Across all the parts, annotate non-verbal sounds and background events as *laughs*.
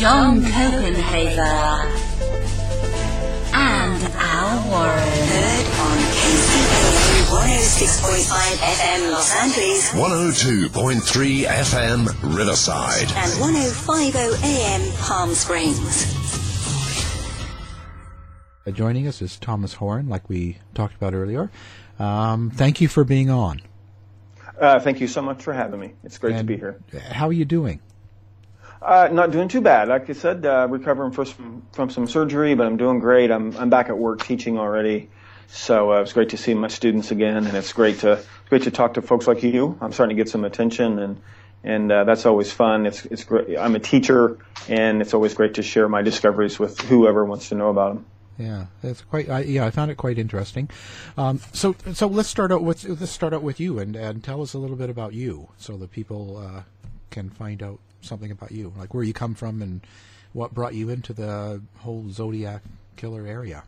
John Copenhaver, and Al Warren. Heard on KCAA 106.5 FM Los Angeles 102.3 FM Riverside. and 105.0 AM Palm Springs. Uh, joining us is Thomas Horn, like we talked about earlier. Um, thank you for being on. Uh, thank you so much for having me. It's great to be here. How are you doing? Uh, not doing too bad. Like I said, uh, recovering from from some surgery, but I'm doing great. I'm, I'm back at work teaching already. So uh, it's great to see my students again, and it's great to great to talk to folks like you. I'm starting to get some attention, and and uh, that's always fun. It's it's great. I'm a teacher, and it's always great to share my discoveries with whoever wants to know about them. Yeah, it's quite. I, yeah, I found it quite interesting. Um, so, so let's start out with let's start out with you and, and tell us a little bit about you, so that people uh, can find out something about you, like where you come from and what brought you into the whole Zodiac killer area.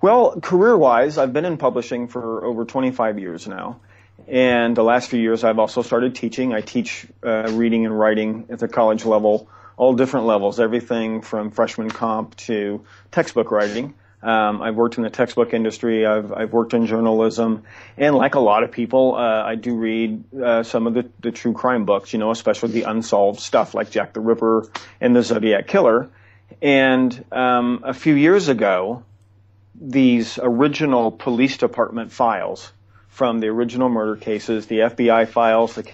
Well, career-wise, I've been in publishing for over 25 years now. And the last few years, I've also started teaching. I teach uh, reading and writing at the college level, all different levels, everything from freshman comp to textbook writing. Um, I've worked in the textbook industry. I've, I've worked in journalism, and like a lot of people, uh, I do read uh, some of the, the true crime books. You know, especially the unsolved stuff like Jack the Ripper and the Zodiac Killer. And um, a few years ago, these original police department files from the original murder cases, the FBI files, the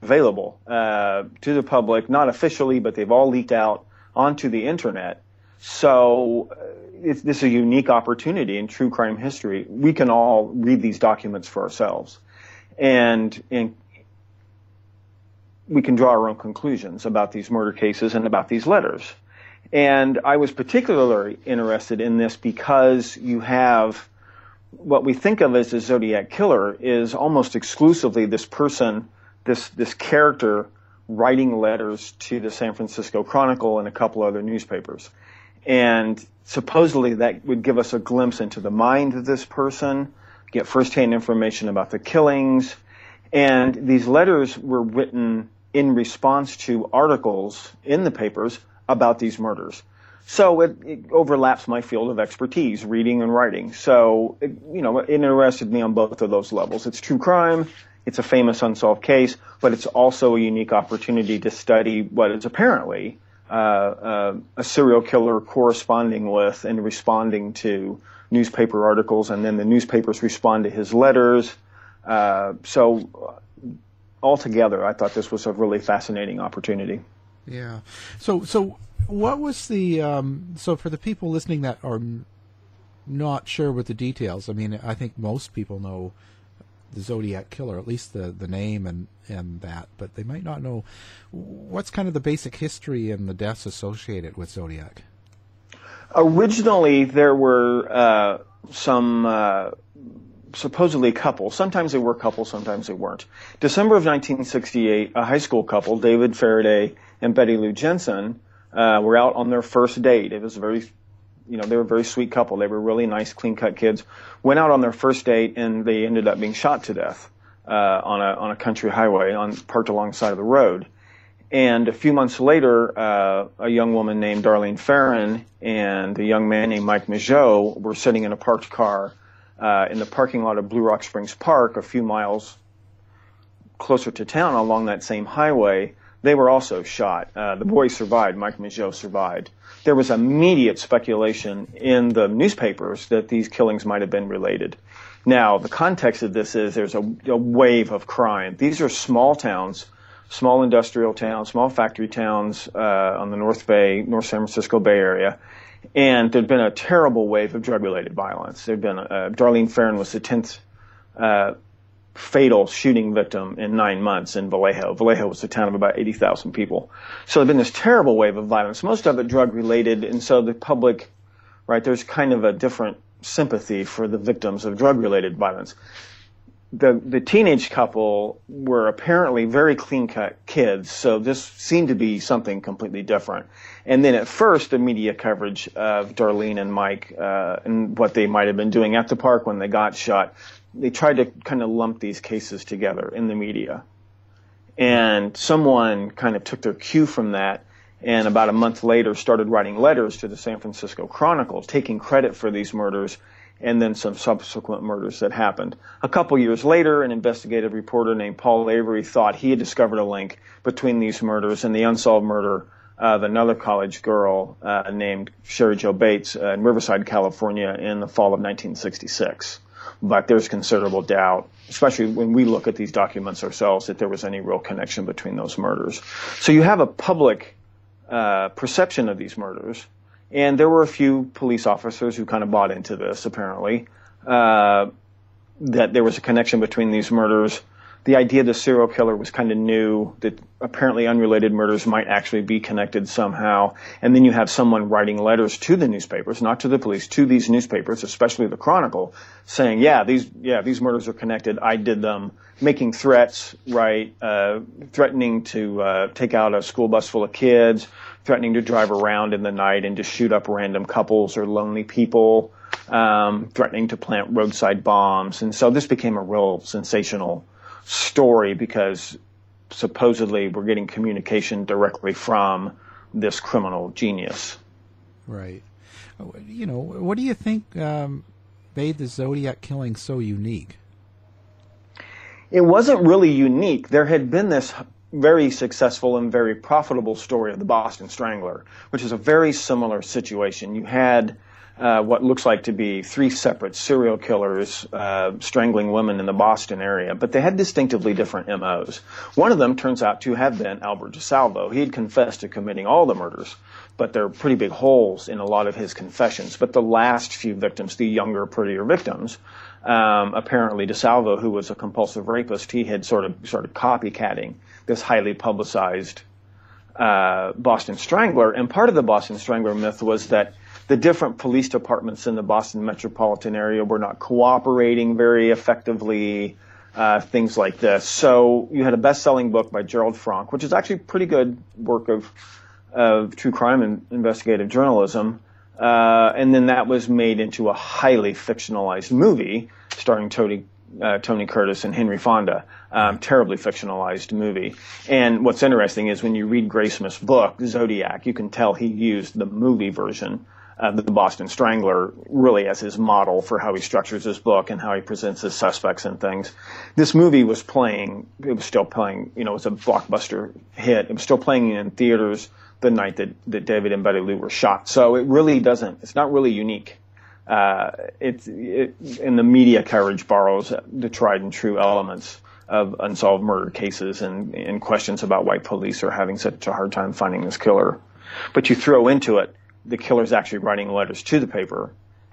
available uh, to the public, not officially, but they've all leaked out onto the internet. So uh, it's, this is a unique opportunity in true crime history. We can all read these documents for ourselves, and and we can draw our own conclusions about these murder cases and about these letters. And I was particularly interested in this because you have what we think of as the Zodiac killer is almost exclusively this person, this this character writing letters to the San Francisco Chronicle and a couple other newspapers. And supposedly that would give us a glimpse into the mind of this person, get firsthand information about the killings. And these letters were written in response to articles in the papers about these murders. So it, it overlaps my field of expertise, reading and writing. So, it, you know, it interested me on both of those levels. It's true crime. It's a famous unsolved case, but it's also a unique opportunity to study what is apparently uh, uh, a serial killer corresponding with and responding to newspaper articles, and then the newspapers respond to his letters. Uh, so, altogether, I thought this was a really fascinating opportunity. Yeah. So, so what was the um, so for the people listening that are not sure with the details? I mean, I think most people know the Zodiac killer, at least the the name and and that, but they might not know what's kind of the basic history and the deaths associated with Zodiac. Originally, there were uh, some uh, supposedly couples. Sometimes they were couples, sometimes they weren't. December of 1968, a high school couple, David Faraday and Betty Lou Jensen, uh, were out on their first date. It was a very, you know, they were a very sweet couple. They were really nice, clean-cut kids. Went out on their first date, and they ended up being shot to death uh, on a on a country highway, on parked alongside of the road. And a few months later, uh, a young woman named Darlene Ferrin and a young man named Mike Mageau were sitting in a parked car uh, in the parking lot of Blue Rock Springs Park, a few miles closer to town along that same highway. They were also shot. Uh, the boy survived. Mike Mageau survived. There was immediate speculation in the newspapers that these killings might have been related. Now, the context of this is there's a, a wave of crime. These are small towns small industrial towns, small factory towns uh, on the North Bay, North San Francisco Bay Area. And there'd been a terrible wave of drug-related violence. There'd been uh, Darlene Ferrin was the tenth uh, fatal shooting victim in nine months in Vallejo. Vallejo was a town of about 80,000 people. So there'd been this terrible wave of violence, most of it drug-related, and so the public, right, there's kind of a different sympathy for the victims of drug-related violence the the teenage couple were apparently very clean cut kids, so this seemed to be something completely different. And then at first, the media coverage of Darlene and Mike uh, and what they might have been doing at the park when they got shot, they tried to kind of lump these cases together in the media. And someone kind of took their cue from that, and about a month later started writing letters to the San Francisco Chronicle, taking credit for these murders and then some subsequent murders that happened. A couple years later, an investigative reporter named Paul Avery thought he had discovered a link between these murders and the unsolved murder of another college girl uh, named Cheri Jo Bates uh, in Riverside, California in the fall of 1966. But there's considerable doubt, especially when we look at these documents ourselves, that there was any real connection between those murders. So you have a public uh, perception of these murders and there were a few police officers who kind of bought into this, apparently, uh, that there was a connection between these murders. The idea the serial killer was kind of new, that apparently unrelated murders might actually be connected somehow. And then you have someone writing letters to the newspapers, not to the police, to these newspapers, especially the Chronicle, saying, yeah, these, yeah, these murders are connected. I did them, making threats, right, uh, threatening to, uh, take out a school bus full of kids, threatening to drive around in the night and just shoot up random couples or lonely people, um, threatening to plant roadside bombs. And so this became a real sensational story because supposedly we're getting communication directly from this criminal genius. Right. You know, what do you think um, made the Zodiac killing so unique? It wasn't really unique. There had been this very successful and very profitable story of the Boston Strangler, which is a very similar situation. You had uh, what looks like to be three separate serial killers uh, strangling women in the Boston area, but they had distinctively different MOs. One of them turns out to have been Albert DeSalvo. He had confessed to committing all the murders, but there are pretty big holes in a lot of his confessions. But the last few victims, the younger, prettier victims, um, apparently DeSalvo, who was a compulsive rapist, he had sort of started copycatting this highly publicized uh, Boston Strangler. And part of the Boston Strangler myth was that the different police departments in the Boston metropolitan area were not cooperating very effectively. Uh, things like this. So you had a best-selling book by Gerold Frank, which is actually pretty good work of of true crime and investigative journalism. Uh, and then that was made into a highly fictionalized movie starring Tony, uh, Tony Curtis and Henry Fonda. Um, terribly fictionalized movie. And what's interesting is when you read Graysmith's book, Zodiac, you can tell he used the movie version of the Boston Strangler really as his model for how he structures his book and how he presents his suspects and things. This movie was playing, it was still playing, you know, it was a blockbuster hit. It was still playing in theaters the night that, that David and Betty Lou were shot. So it really doesn't, it's not really unique. Uh, it's, it, and the media coverage borrows the tried and true elements of unsolved murder cases and, and questions about why police are having such a hard time finding this killer. But you throw into it the killer's actually writing letters to the paper,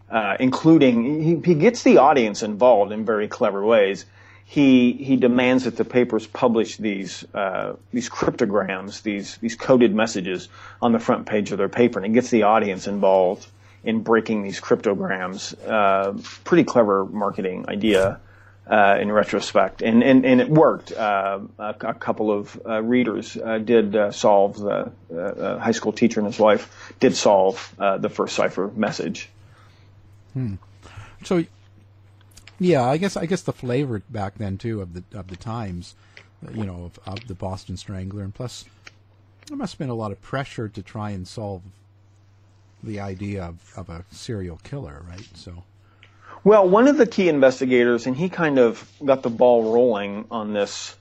uh, including he, he, gets the audience involved in very clever ways. he he demands that the papers publish these uh, these cryptograms, these these coded messages on the front page of their paper, and it gets the audience involved in breaking these cryptograms. Uh, pretty clever marketing idea. Uh, in retrospect, and, and, and it worked. Uh, a, a, couple of uh, readers uh, did uh, solve the uh, high school teacher and his wife did solve the first cipher message. Hmm. So yeah, I guess I guess the flavor back then too of the of the times, you know, of, of the Boston Strangler, and plus there must have been a lot of pressure to try and solve the idea of, of a serial killer, right? So. Well, one of the key investigators, and he kind of got the ball rolling on this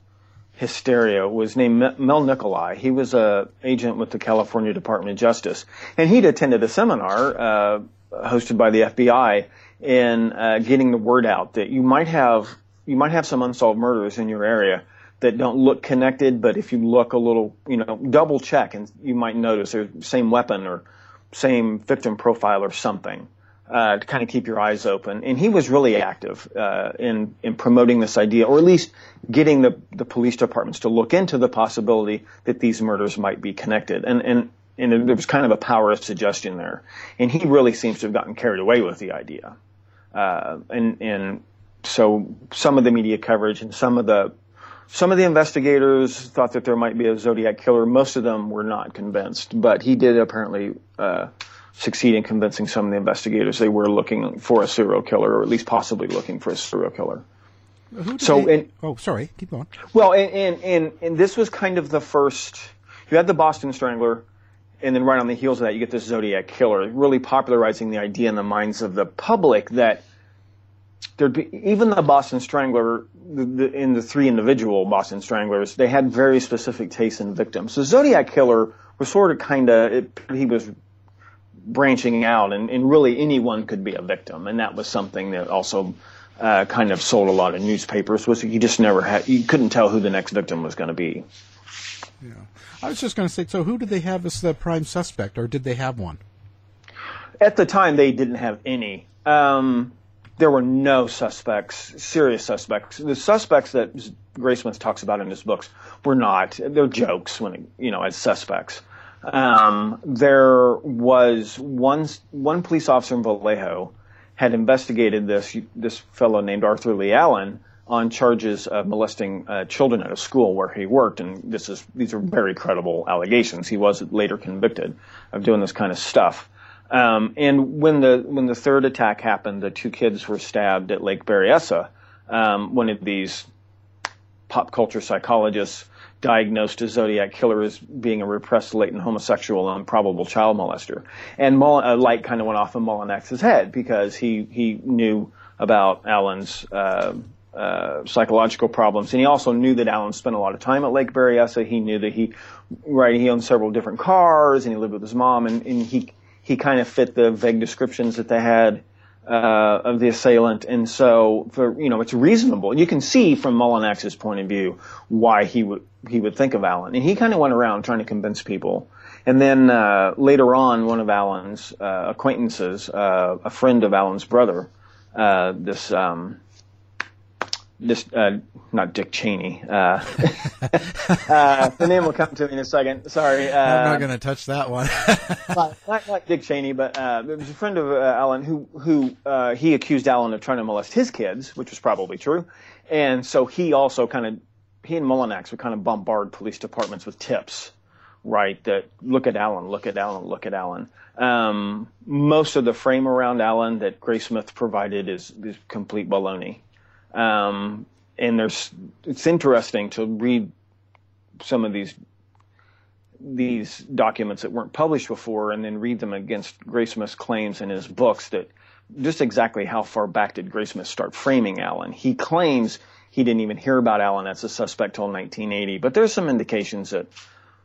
hysteria, was named Mel Nicolai. He was a agent with the California Department of Justice, and he'd attended a seminar uh, hosted by the FBI in uh, getting the word out that you might have you might have some unsolved murders in your area that don't look connected, but if you look a little, you know, double check and you might notice they're same weapon or same victim profile or something uh, to kind of keep your eyes open. And he was really active uh, in in promoting this idea, or at least getting the the police departments to look into the possibility that these murders might be connected. And and and there was kind of a power of suggestion there. And he really seems to have gotten carried away with the idea. Uh, and, and so some of the media coverage and some of the some of the investigators thought that there might be a Zodiac killer. Most of them were not convinced, but he did apparently uh, succeed in convincing some of the investigators they were looking for a serial killer, or at least possibly looking for a serial killer. so, they, and, oh, sorry, keep going. Well, and, and and and this was kind of the first. You had the Boston Strangler, and then right on the heels of that, you get this Zodiac killer, really popularizing the idea in the minds of the public that there'd be even the Boston Strangler, the, the, in the three individual Boston Stranglers, they had very specific tastes in victims. So Zodiac killer was sort of kind of he was branching out, and, and really anyone could be a victim, and that was something that also. Uh, kind of sold a lot of newspapers was you just never had you couldn't tell who the next victim was going to be. Yeah. I was just going to say, so who did they have as the prime suspect, or did they have one? At the time, they didn't have any. Um, there were no suspects, serious suspects. The suspects that Graysmith talks about in his books were not. They're jokes when you know as suspects. Um, there was one one police officer in Vallejo had investigated this this fellow named Arthur Leigh Allen on charges of molesting uh, children at a school where he worked, and this is these are very credible allegations. He was later convicted of doing this kind of stuff. Um, and when the when the third attack happened, the two kids were stabbed at Lake Berryessa. Um, one of these pop culture psychologists diagnosed a Zodiac killer as being a repressed latent homosexual and probable child molester. And a light kind of went off in Mulanax's head because he he knew about Allen's uh, uh, psychological problems. And he also knew that Allen spent a lot of time at Lake Berryessa. He knew that he, right, he owned several different cars and he lived with his mom and, and he, he kind of fit the vague descriptions that they had, uh, of the assailant. And so for, you know, it's reasonable. You can see from Mulanax's point of view why he would, he would think of Allen. And he kind of went around trying to convince people. And then, uh, later on, one of Allen's uh, acquaintances, uh, a friend of Allen's brother, uh, this, um, this uh, not Dick Cheney. Uh, *laughs* uh, the name will come to me in a second. Sorry, uh, I'm not going to touch that one. *laughs* not, not, not, Dick Cheney, but uh, it was a friend of uh, Allen who who he accused Allen of trying to molest his kids, which was probably true, and so he also kind of he and Mulanax would kind of bombard police departments with tips, right? That look at Allen, look at Allen, look at Allen. Um, most of the frame around Allen that Graysmith provided is, is complete baloney. Um, and there's it's interesting to read some of these these documents that weren't published before and then read them against Graysmith's claims in his books that just exactly how far back did Graysmith start framing Allen? He claims he didn't even hear about Allen as a suspect till 1980, but there's some indications that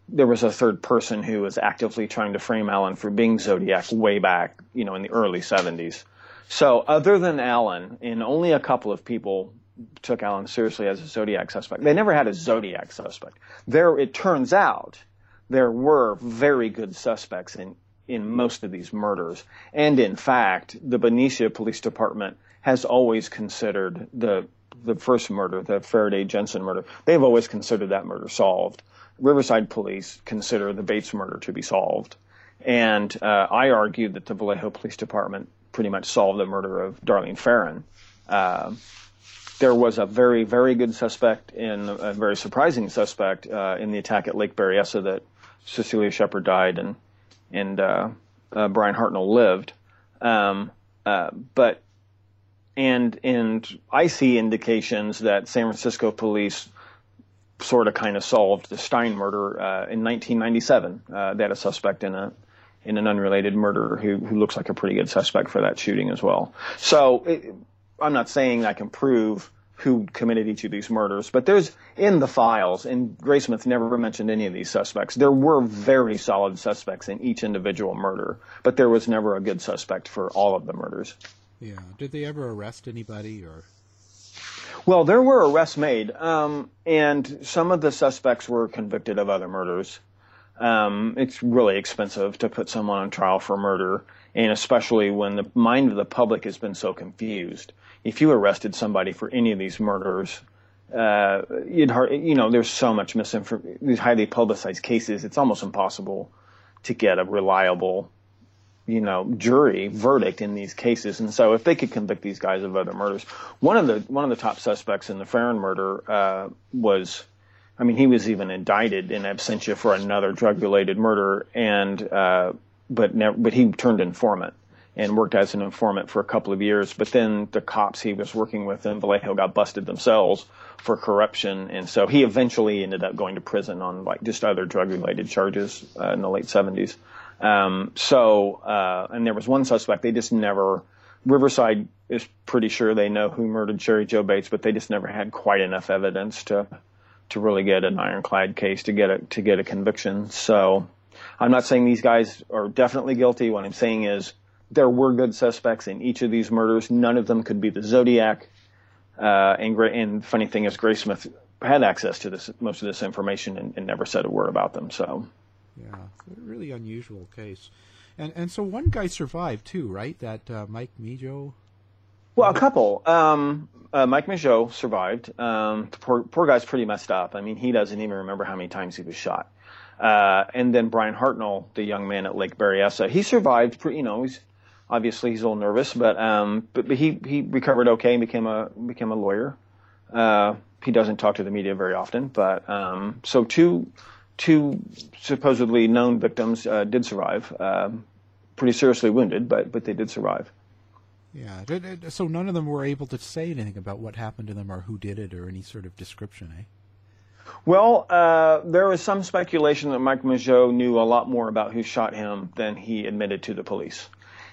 there was a third person who was actively trying to frame Allen for being Zodiac way back, you know, in the early 70s. So other than Allen, and only a couple of people took Allen seriously as a Zodiac suspect. They never had a Zodiac suspect. There, it turns out, there were very good suspects in in most of these murders. And in fact, the Benicia Police Department has always considered the the first murder, the Faraday Jensen murder, they've always considered that murder solved. Riverside police consider the Bates murder to be solved. And uh, I argue that the Vallejo Police Department pretty much solved the murder of Darlene Ferrin. Uh, there was a very, very good suspect and a very surprising suspect uh, in the attack at Lake Berryessa that Cecilia Shepard died and and uh, uh, Bryan Hartnell lived. Um, uh, but and and I see indications that San Francisco police sort of kind of solved the Stine murder uh, in 1997. Uh, they had a suspect in a in an unrelated murder who who looks like a pretty good suspect for that shooting as well. So it, I'm not saying I can prove who committed each of these murders, but there's in the files, and Graysmith never mentioned any of these suspects. There were very solid suspects in each individual murder, but there was never a good suspect for all of the murders. Yeah. Did they ever arrest anybody or? Well, there were arrests made, um, and some of the suspects were convicted of other murders. Um, it's really expensive to put someone on trial for murder, and especially when the mind of the public has been so confused if you arrested somebody for any of these murders, uh, you'd hard, you know, there's so much misinformation, these highly publicized cases, it's almost impossible to get a reliable, you know, jury verdict in these cases. And so if they could convict these guys of other murders, one of the, one of the top suspects in the Ferrin murder, uh, was, I mean, he was even indicted in absentia for another drug related murder and, uh, but but he turned informant and worked as an informant for a couple of years. But then the cops he was working with in Vallejo got busted themselves for corruption, and so he eventually ended up going to prison on like just other drug-related charges uh, in the late 70s. Um, so, uh, and there was one suspect they just never. Riverside is pretty sure they know who murdered Cheri Jo Bates, but they just never had quite enough evidence to to really get an ironclad case to get a to get a conviction. So, I'm not saying these guys are definitely guilty. What I'm saying is there were good suspects in each of these murders. None of them could be the Zodiac. Uh, and, and funny thing is, Graysmith had access to this most of this information and, and never said a word about them. So, yeah, a really unusual case. And and so one guy survived too, right? That uh, Mike Mageau. Well, a couple. Um, uh, Mike Mageau survived. Um, the poor, poor guy's pretty messed up. I mean, he doesn't even remember how many times he was shot. Uh, and then Bryan Hartnell, the young man at Lake Berryessa, he survived. Pretty, you know, he's obviously he's a little nervous, but um, but, but he he recovered okay and became a became a lawyer. Uh, he doesn't talk to the media very often, but um, so two two supposedly known victims uh, did survive, uh, pretty seriously wounded, but but they did survive. Yeah. So none of them were able to say anything about what happened to them or who did it or any sort of description, eh? Well, uh, there was some speculation that Mike Mageau knew a lot more about who shot him than he admitted to the police.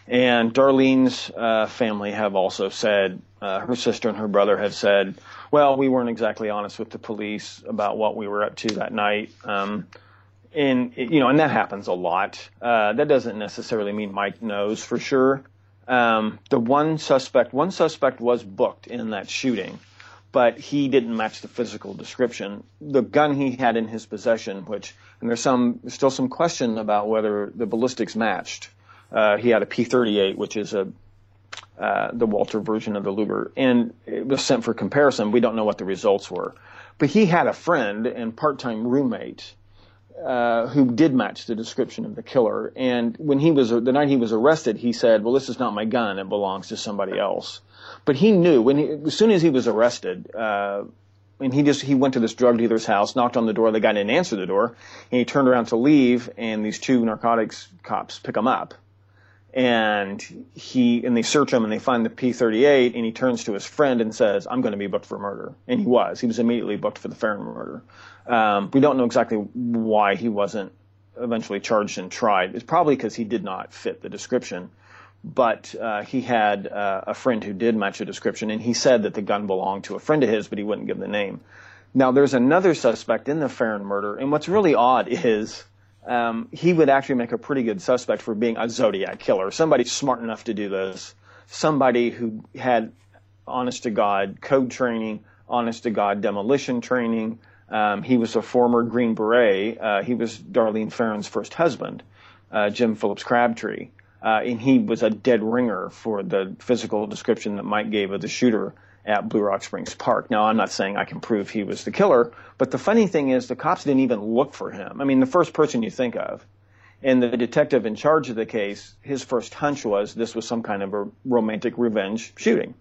And Darlene's uh, family have also said, uh, her sister and her brother have said, well, we weren't exactly honest with the police about what we were up to that night. Um, and you know, and that happens a lot. Uh, that doesn't necessarily mean Mike knows for sure. Um, the one suspect, one suspect was booked in that shooting, but he didn't match the physical description. The gun he had in his possession, which, and there's some, still some question about whether the ballistics matched. Uh, he had a P38, which is a uh, the Walther version of the Luger, and it was sent for comparison. We don't know what the results were, but he had a friend and part-time roommate uh, who did match the description of the killer. And when he was the night he was arrested, he said, "Well, this is not my gun; it belongs to somebody else." But he knew when he, as soon as he was arrested. Uh, and he just he went to this drug dealer's house, knocked on the door. The guy didn't answer the door, and he turned around to leave. And these two narcotics cops pick him up, and he and they search him and they find the P38 and he turns to his friend and says, "I'm going to be booked for murder." And he was. He was immediately booked for the Ferrin murder. Um, we don't know exactly why he wasn't eventually charged and tried. It's probably because he did not fit the description. But uh, he had uh, a friend who did match the description, and he said that the gun belonged to a friend of his, but he wouldn't give the name. Now, there's another suspect in the Ferrin murder, and what's really odd is um, he would actually make a pretty good suspect for being a Zodiac killer. Somebody smart enough to do this. Somebody who had honest to God code training, honest to God demolition training. Um, he was a former Green Beret. Uh, he was Darlene Ferrin's first husband, uh, Jim Phillips Crabtree. Uh, and he was a dead ringer for the physical description that Mike gave of the shooter at Blue Rock Springs Park. Now, I'm not saying I can prove he was the killer, but the funny thing is the cops didn't even look for him. I mean, the first person you think of, and the detective in charge of the case, his first hunch was this was some kind of a romantic revenge shooting.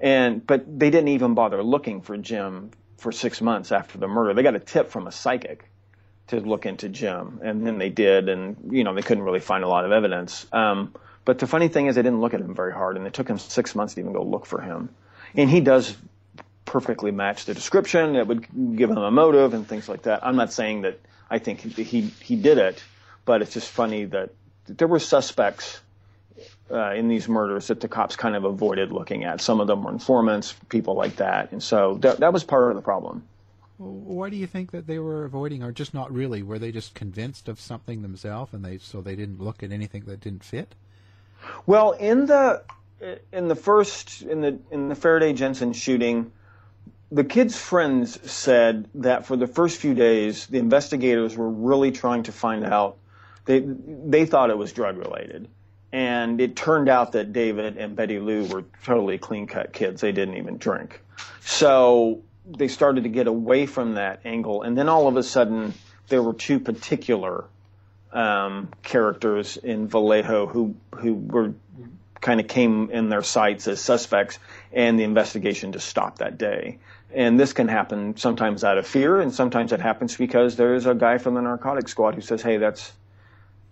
And, but they didn't even bother looking for Jim for six months after the murder. They got a tip from a psychic to look into Jim, and then they did, and, you know, they couldn't really find a lot of evidence. Um, but the funny thing is they didn't look at him very hard, and it took him six months to even go look for him and he does perfectly match the description. It would give him a motive and things like that. I'm not saying that I think he he did it, but it's just funny that there were suspects uh, in these murders that the cops kind of avoided looking at. Some of them were informants, people like that, and so that that was part of the problem. Why do you think that they were avoiding, or just not really? Were they just convinced of something themselves, and they so they didn't look at anything that didn't fit? Well, in the in the first in the in the Faraday Jensen shooting, the kids' friends said that for the first few days, the investigators were really trying to find out. They they thought it was drug related, and it turned out that David and Betty Lou were totally clean cut kids. They didn't even drink, so they started to get away from that angle. And then all of a sudden, there were two particular um, characters in Vallejo who who were kind of came in their sights as suspects, and the investigation just stopped that day. And this can happen sometimes out of fear, and sometimes it happens because there's a guy from the narcotics squad who says, "Hey, that's,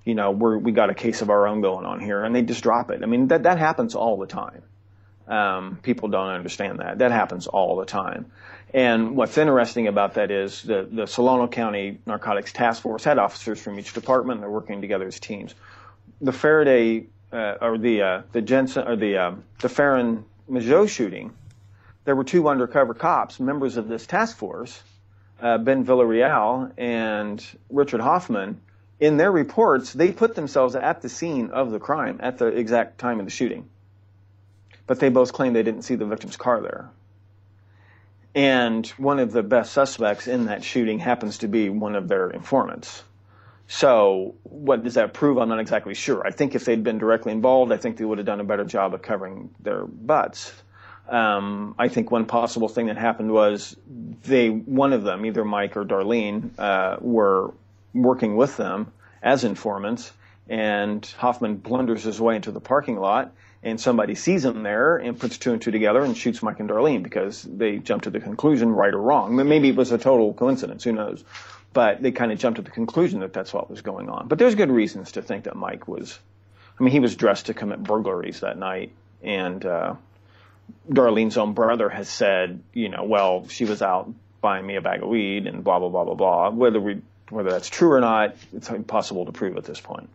you know, we're we got a case of our own going on here," and they just drop it. I mean, that that happens all the time. Um, people don't understand that. That happens all the time. And what's interesting about that is the, the Solano County Narcotics Task Force had officers from each department. They're working together as teams. The Faraday uh, or the uh, the Jensen or the um, the Ferrin Mageau shooting, there were two undercover cops, members of this task force, uh, Ben Villarreal and Richard Hoffman. In their reports, they put themselves at the scene of the crime at the exact time of the shooting, but they both claim they didn't see the victim's car there. And one of the best suspects in that shooting happens to be one of their informants. So what does that prove? I'm not exactly sure. I think if they'd been directly involved, I think they would have done a better job of covering their butts. Um, I think one possible thing that happened was they, one of them, either Mike or Darlene, uh, were working with them as informants, and Hoffman blunders his way into the parking lot, and somebody sees him there and puts two and two together and shoots Mike and Darlene because they jump to the conclusion, right or wrong. Maybe it was a total coincidence. Who knows? But they kind of jumped to the conclusion that that's what was going on. But there's good reasons to think that Mike was, I mean, he was dressed to commit burglaries that night, and uh, Darlene's own brother has said, you know, well, she was out buying me a bag of weed and blah blah blah blah blah. Whether we whether that's true or not, it's impossible to prove at this point.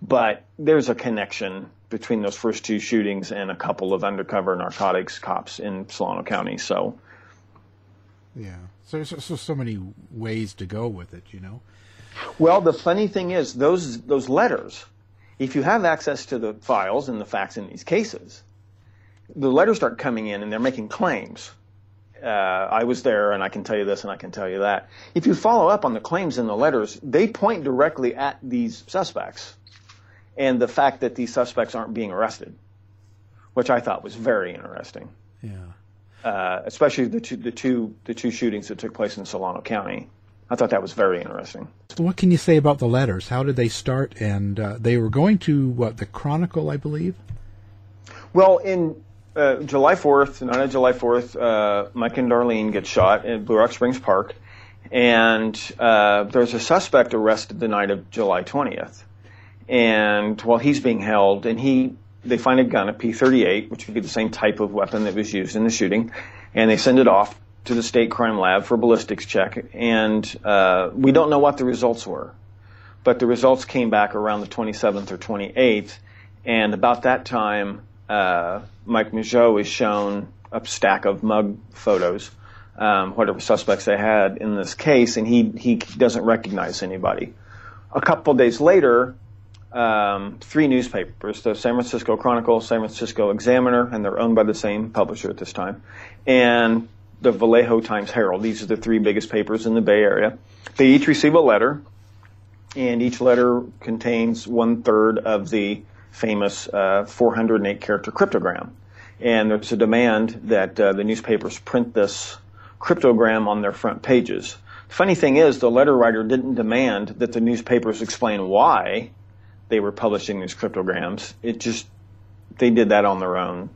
But there's a connection between those first two shootings and a couple of undercover narcotics cops in Solano County. So, yeah. So there's so, so many ways to go with it, you know. Well, the funny thing is, those those letters, if you have access to the files and the facts in these cases, the letters start coming in and they're making claims. Uh, I was there and I can tell you this and I can tell you that. If you follow up on the claims in the letters, they point directly at these suspects and the fact that these suspects aren't being arrested, which I thought was very interesting. Yeah uh, especially the two, the two the two shootings that took place in Solano County. I thought that was very interesting. So what can you say about the letters? How did they start? And uh, they were going to what the Chronicle, I believe. Well, in uh, July 4th, night of July 4th, uh, Mike and Darlene get shot in Blue Rock Springs Park, and uh, there's a suspect arrested the night of July 20th. And while he's being held, and he they find a gun, a P38, which would be the same type of weapon that was used in the shooting, and they send it off to the state crime lab for a ballistics check. And uh, we don't know what the results were, but the results came back around the 27th or 28th, and about that time, uh, Mike Mageau is shown a stack of mug photos, um, whatever suspects they had in this case, and he he doesn't recognize anybody. A couple days later, um, three newspapers the San Francisco Chronicle, San Francisco Examiner, and they're owned by the same publisher at this time, and the Vallejo Times Herald. These are the three biggest papers in the Bay Area. They each receive a letter, and each letter contains one third of the famous uh, 408 character cryptogram. and there's a demand that uh, the newspapers print this cryptogram on their front pages. The funny thing is, the letter writer didn't demand that the newspapers explain why they were publishing these cryptograms. It just they did that on their own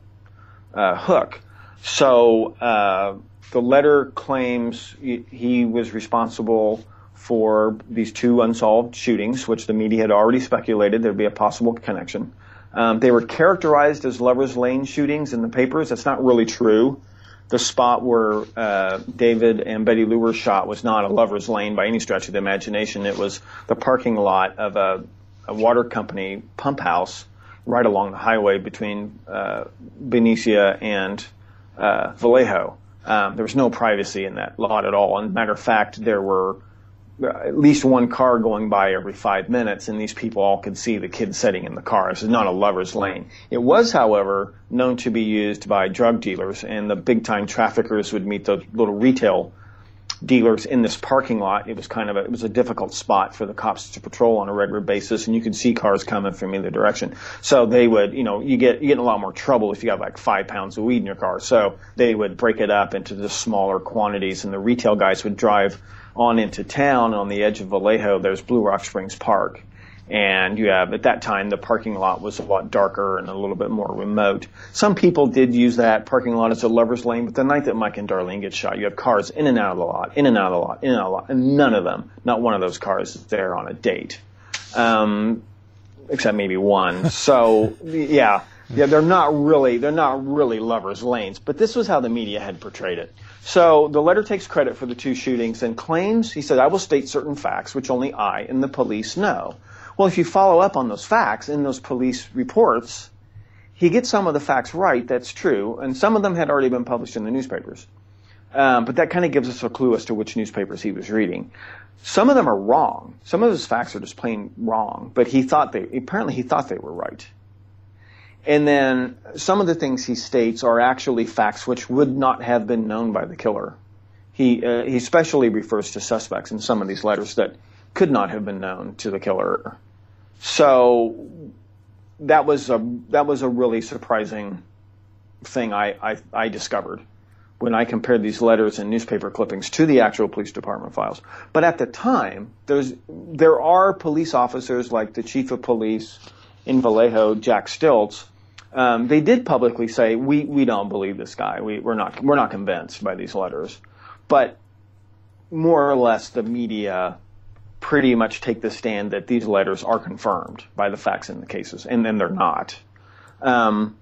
uh, hook. So uh, the letter claims he was responsible for these two unsolved shootings, which the media had already speculated there'd be a possible connection. Um, they were characterized as Lovers Lane shootings in the papers. That's not really true. The spot where uh, David and Betty Lou were shot was not a Lovers Lane by any stretch of the imagination. It was the parking lot of a, a water company pump house right along the highway between uh, Benicia and uh, Vallejo. Um, there was no privacy in that lot at all. And matter of fact, there were at least one car going by every five minutes, and these people all could see the kids sitting in the car. This is not a lover's lane. It was, however, known to be used by drug dealers, and the big time traffickers would meet the little retail dealers in this parking lot. It was kind of a, it was a difficult spot for the cops to patrol on a regular basis, and you could see cars coming from either direction. So they would, you know, you get you get in a lot more trouble if you got like five pounds of weed in your car. So they would break it up into the smaller quantities, and the retail guys would drive on into town on the edge of Vallejo, there's Blue Rock Springs Park. And you have, at that time, the parking lot was a lot darker and a little bit more remote. Some people did use that parking lot as a lover's lane, but the night that Mike and Darlene get shot, you have cars in and out of the lot, in and out of the lot, in and out of the lot, and none of them, not one of those cars is there on a date. Um, except maybe one. So, yeah. Yeah, they're not really they're not really lovers lanes, but this was how the media had portrayed it. So the letter takes credit for the two shootings and claims he said I will state certain facts which only I and the police know. Well, if you follow up on those facts in those police reports, he gets some of the facts right. That's true, and some of them had already been published in the newspapers. Um, but that kind of gives us a clue as to which newspapers he was reading. Some of them are wrong. Some of his facts are just plain wrong. But he thought they apparently he thought they were right. And then some of the things he states are actually facts which would not have been known by the killer. He, uh, he especially refers to suspects in some of these letters that could not have been known to the killer. So that was a that was a really surprising thing I, I, I discovered when I compared these letters and newspaper clippings to the actual police department files. But at the time, there's there are police officers like the chief of police in Vallejo, Jack Stiltz, um, they did publicly say we we don't believe this guy. We we're not we're not convinced by these letters, but more or less the media pretty much take the stand that these letters are confirmed by the facts in the cases, and then they're not. Um,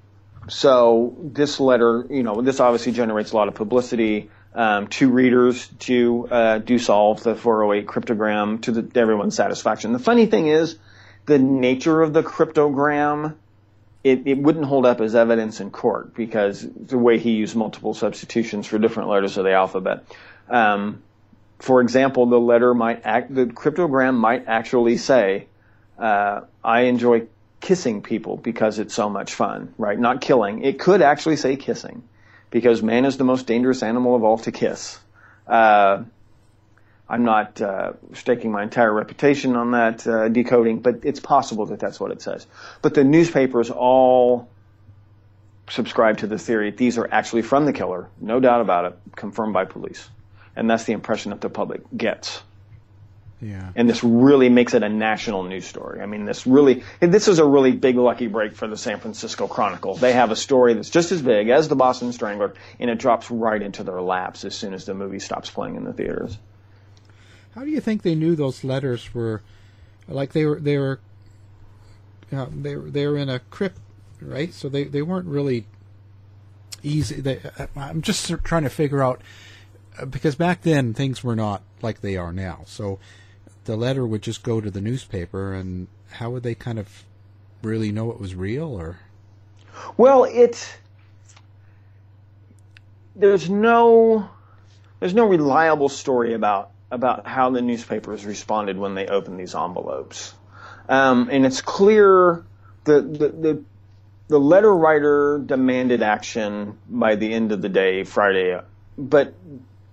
so this letter, you know, this obviously generates a lot of publicity um, to readers to uh, do solve the 408 cryptogram to, the, to everyone's satisfaction. The funny thing is, the nature of the cryptogram it, it wouldn't hold up as evidence in court because the way he used multiple substitutions for different letters of the alphabet. Um, for example, the letter might act, the cryptogram might actually say, uh, I enjoy kissing people because it's so much fun, right? Not killing. It could actually say kissing because man is the most dangerous animal of all to kiss. Uh, I'm not uh, staking my entire reputation on that uh, decoding, but it's possible that that's what it says. But the newspapers all subscribe to the theory these are actually from the killer, no doubt about it, confirmed by police, and that's the impression that the public gets. Yeah. And this really makes it a national news story. I mean, this really, this is a really big lucky break for the San Francisco Chronicle. They have a story that's just as big as the Boston Strangler, and it drops right into their laps as soon as the movie stops playing in the theaters. How do you think they knew those letters were like they were they were uh, they were they were in a crypt, right? So they they weren't really easy. They, uh, I'm just trying to figure out because back then things were not like they are now. So the letter would just go to the newspaper, and how would they kind of really know it was real or? Well, it there's no there's no reliable story about about how the newspapers responded when they opened these envelopes. Um, and it's clear the, the, the, the letter writer demanded action by the end of the day, Friday, but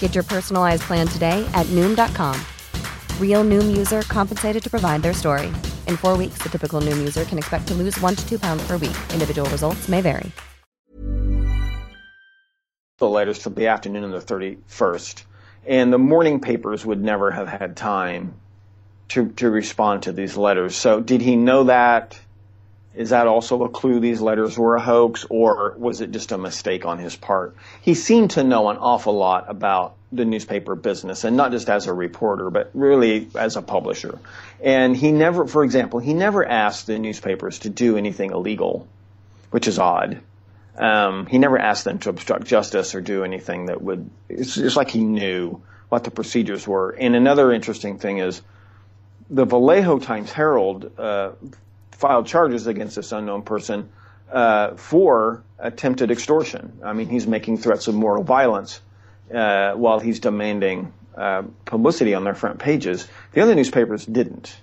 Get your personalized plan today at Noom.com. Real Noom user compensated to provide their story. In four weeks, the typical Noom user can expect to lose one to two pounds per week. Individual results may vary. The letters from the afternoon of the 31st. And the morning papers would never have had time to, to respond to these letters. So did he know that? Is that also a clue these letters were a hoax, or was it just a mistake on his part? He seemed to know an awful lot about the newspaper business, and not just as a reporter, but really as a publisher. And he never, for example, he never asked the newspapers to do anything illegal, which is odd. Um, he never asked them to obstruct justice or do anything that would. It's just like he knew what the procedures were. And another interesting thing is the Vallejo Times Herald uh, filed charges against this unknown person uh, for attempted extortion. I mean, he's making threats of mortal violence uh, while he's demanding uh, publicity on their front pages. The other newspapers didn't,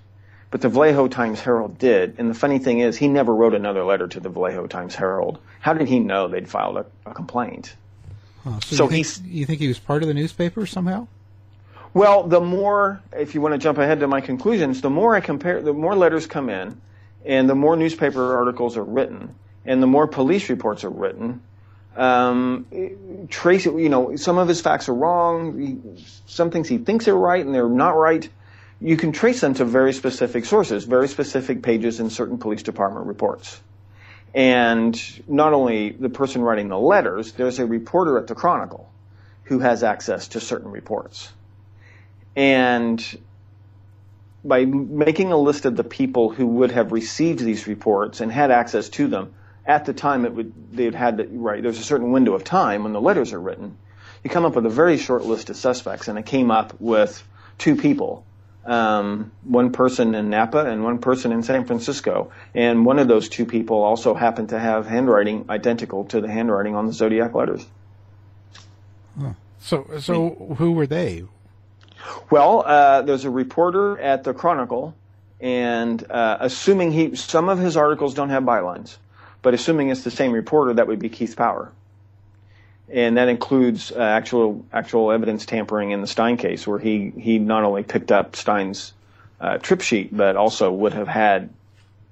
but the Vallejo Times Herald did. And the funny thing is, he never wrote another letter to the Vallejo Times Herald. How did he know they'd filed a, a complaint? Huh, so, So you, he's- think, you think he was part of the newspaper somehow? Well, the more, if you want to jump ahead to my conclusions, the more I compare, the more letters come in, and the more newspaper articles are written, and the more police reports are written. Um, trace, you know, some of his facts are wrong. He, some things he thinks are right, and they're not right. You can trace them to very specific sources, very specific pages in certain police department reports. And not only the person writing the letters, there's a reporter at the Chronicle who has access to certain reports. And by making a list of the people who would have received these reports and had access to them, at the time it would they'd had to, right. There's a certain window of time when the letters are written. You come up with a very short list of suspects, and it came up with two people, um, one person in Napa and one person in San Francisco, and one of those two people also happened to have handwriting identical to the handwriting on the Zodiac letters. So, so who were they? Well, uh, there's a reporter at the Chronicle, and uh, assuming he, some of his articles don't have bylines, but assuming it's the same reporter, that would be Keith Power. and that includes uh, actual actual evidence tampering in the Stine case, where he he not only picked up Stine's uh, trip sheet, but also would have had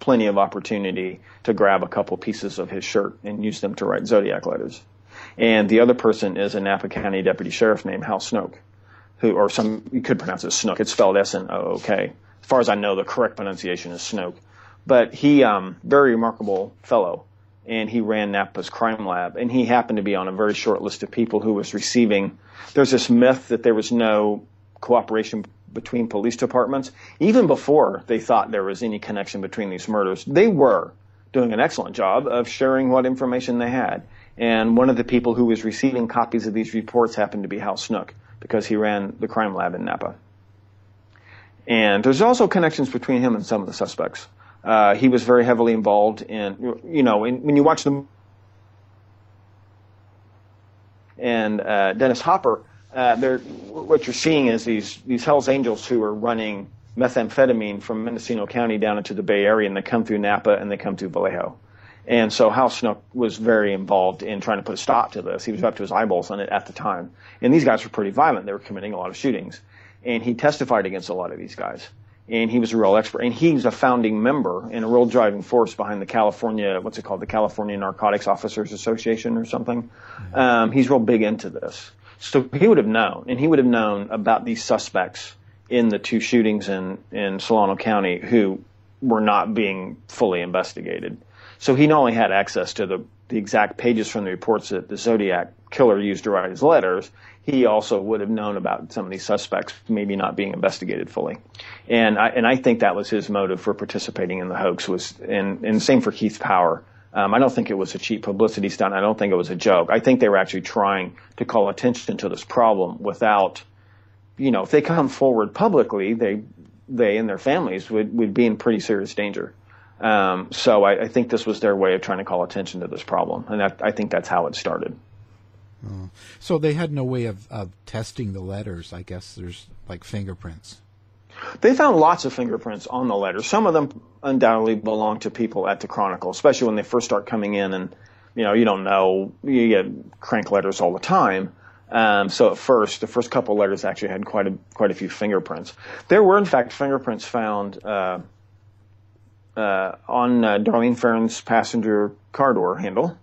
plenty of opportunity to grab a couple pieces of his shirt and use them to write Zodiac letters. And the other person is a Napa County deputy sheriff named Hal Snook, who, or some, you could pronounce it Snook. It's spelled S-N-O-O-K. As far as I know, the correct pronunciation is Snook. But he, um, very remarkable fellow, and he ran Napa's crime lab, and he happened to be on a very short list of people who was receiving. There's this myth that there was no cooperation between police departments, even before they thought there was any connection between these murders. They were doing an excellent job of sharing what information they had. And one of the people who was receiving copies of these reports happened to be Hal Snook because he ran the crime lab in Napa. And there's also connections between him and some of the suspects. Uh, he was very heavily involved in, you know, in, when you watch the and uh, Dennis Hopper, uh, what you're seeing is these these Hell's Angels who are running methamphetamine from Mendocino County down into the Bay Area, and they come through Napa and they come through Vallejo. And so Hal Snook was very involved in trying to put a stop to this. He was up to his eyeballs on it at the time. And these guys were pretty violent. They were committing a lot of shootings. And he testified against a lot of these guys. And he was a real expert. And he's a founding member and a real driving force behind the California, what's it called, the California Narcotics Officers Association or something. Um, he's real big into this. So he would have known, and he would have known about these suspects in the two shootings in, in Solano County who were not being fully investigated. So he not only had access to the, the exact pages from the reports that the Zodiac killer used to write his letters, he also would have known about some of these suspects maybe not being investigated fully. And I, and I think that was his motive for participating in the hoax was, and, and same for Keith Power. Um, I don't think it was a cheap publicity stunt. I don't think it was a joke. I think they were actually trying to call attention to this problem without, you know, if they come forward publicly, they, they and their families would, would be in pretty serious danger. Um, so I, I, think this was their way of trying to call attention to this problem, and I think that's how it started. Oh. So they had no way of, of testing the letters. I guess there's like fingerprints. They found lots of fingerprints on the letters. Some of them undoubtedly belong to people at the Chronicle, especially when they first start coming in and, you know, you don't know, you get crank letters all the time. Um, so at first, the first couple letters actually had quite a, quite a few fingerprints. There were, in fact, fingerprints found, uh, uh, on uh, Darlene Ferrin's passenger car door handle.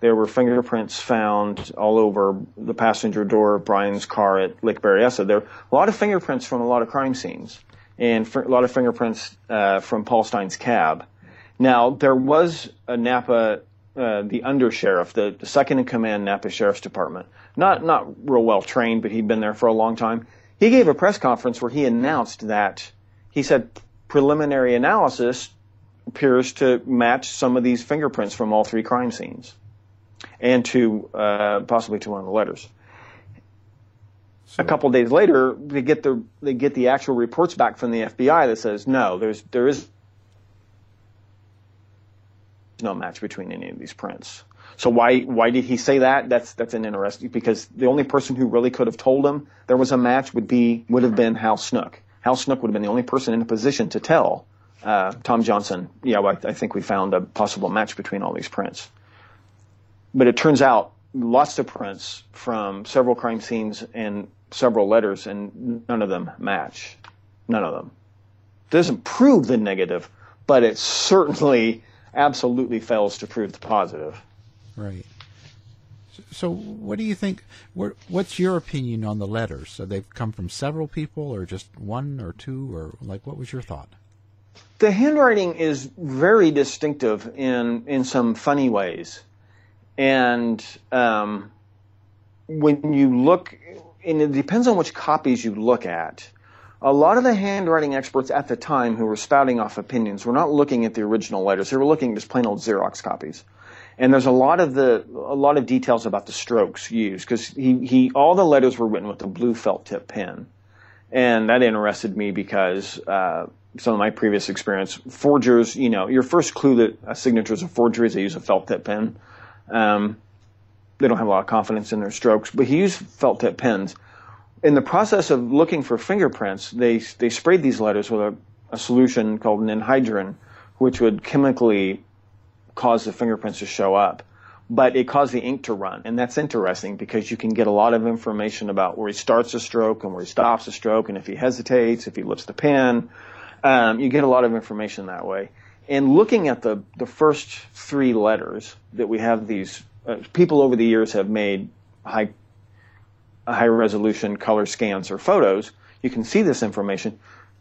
There were fingerprints found all over the passenger door of Bryan's car at Lake Berryessa. There were a lot of fingerprints from a lot of crime scenes and a lot of fingerprints uh, from Paul Stine's cab. Now, there was a Napa, uh, the undersheriff, the, the second in command Napa Sheriff's Department. Not, not real well trained, but he'd been there for a long time. He gave a press conference where he announced that he said preliminary analysis appears to match some of these fingerprints from all three crime scenes and to uh, possibly to one of the letters. So. A couple days later, they get the they get the actual reports back from the FBI that says no, there's there is no match between any of these prints. So why why did he say that? That's that's an interesting because the only person who really could have told him there was a match would be would have been Hal Snook. Hal Snook would have been the only person in a position to tell uh, Tom Johnson. Yeah, I, I think we found a possible match between all these prints. But it turns out lots of prints from several crime scenes and several letters, and none of them match. None of them. Doesn't prove the negative, but it certainly absolutely fails to prove the positive. Right. So, what do you think? What's your opinion on the letters? So they've come from several people, or just one or two, or like what was your thought? The handwriting is very distinctive in in some funny ways. And um, when you look, and it depends on which copies you look at. A lot of the handwriting experts at the time who were spouting off opinions were not looking at the original letters. They were looking at just plain old Xerox copies. And there's a lot of the a lot of details about the strokes used because he, he all the letters were written with a blue felt tip pen, and that interested me because uh, some of my previous experience, forgers, you know, your first clue that a signature is a forgery is they use a felt tip pen. Um, they don't have a lot of confidence in their strokes, but he used felt tip pens. In the process of looking for fingerprints, they they sprayed these letters with a, a solution called ninhydrin, which would chemically cause the fingerprints to show up. But it caused the ink to run. And that's interesting because you can get a lot of information about where he starts a stroke and where he stops a stroke and if he hesitates, if he lifts the pen. Um, you get a lot of information that way. And looking at the, the first three letters that we have these, uh, people over the years have made high, high resolution color scans or photos. You can see this information.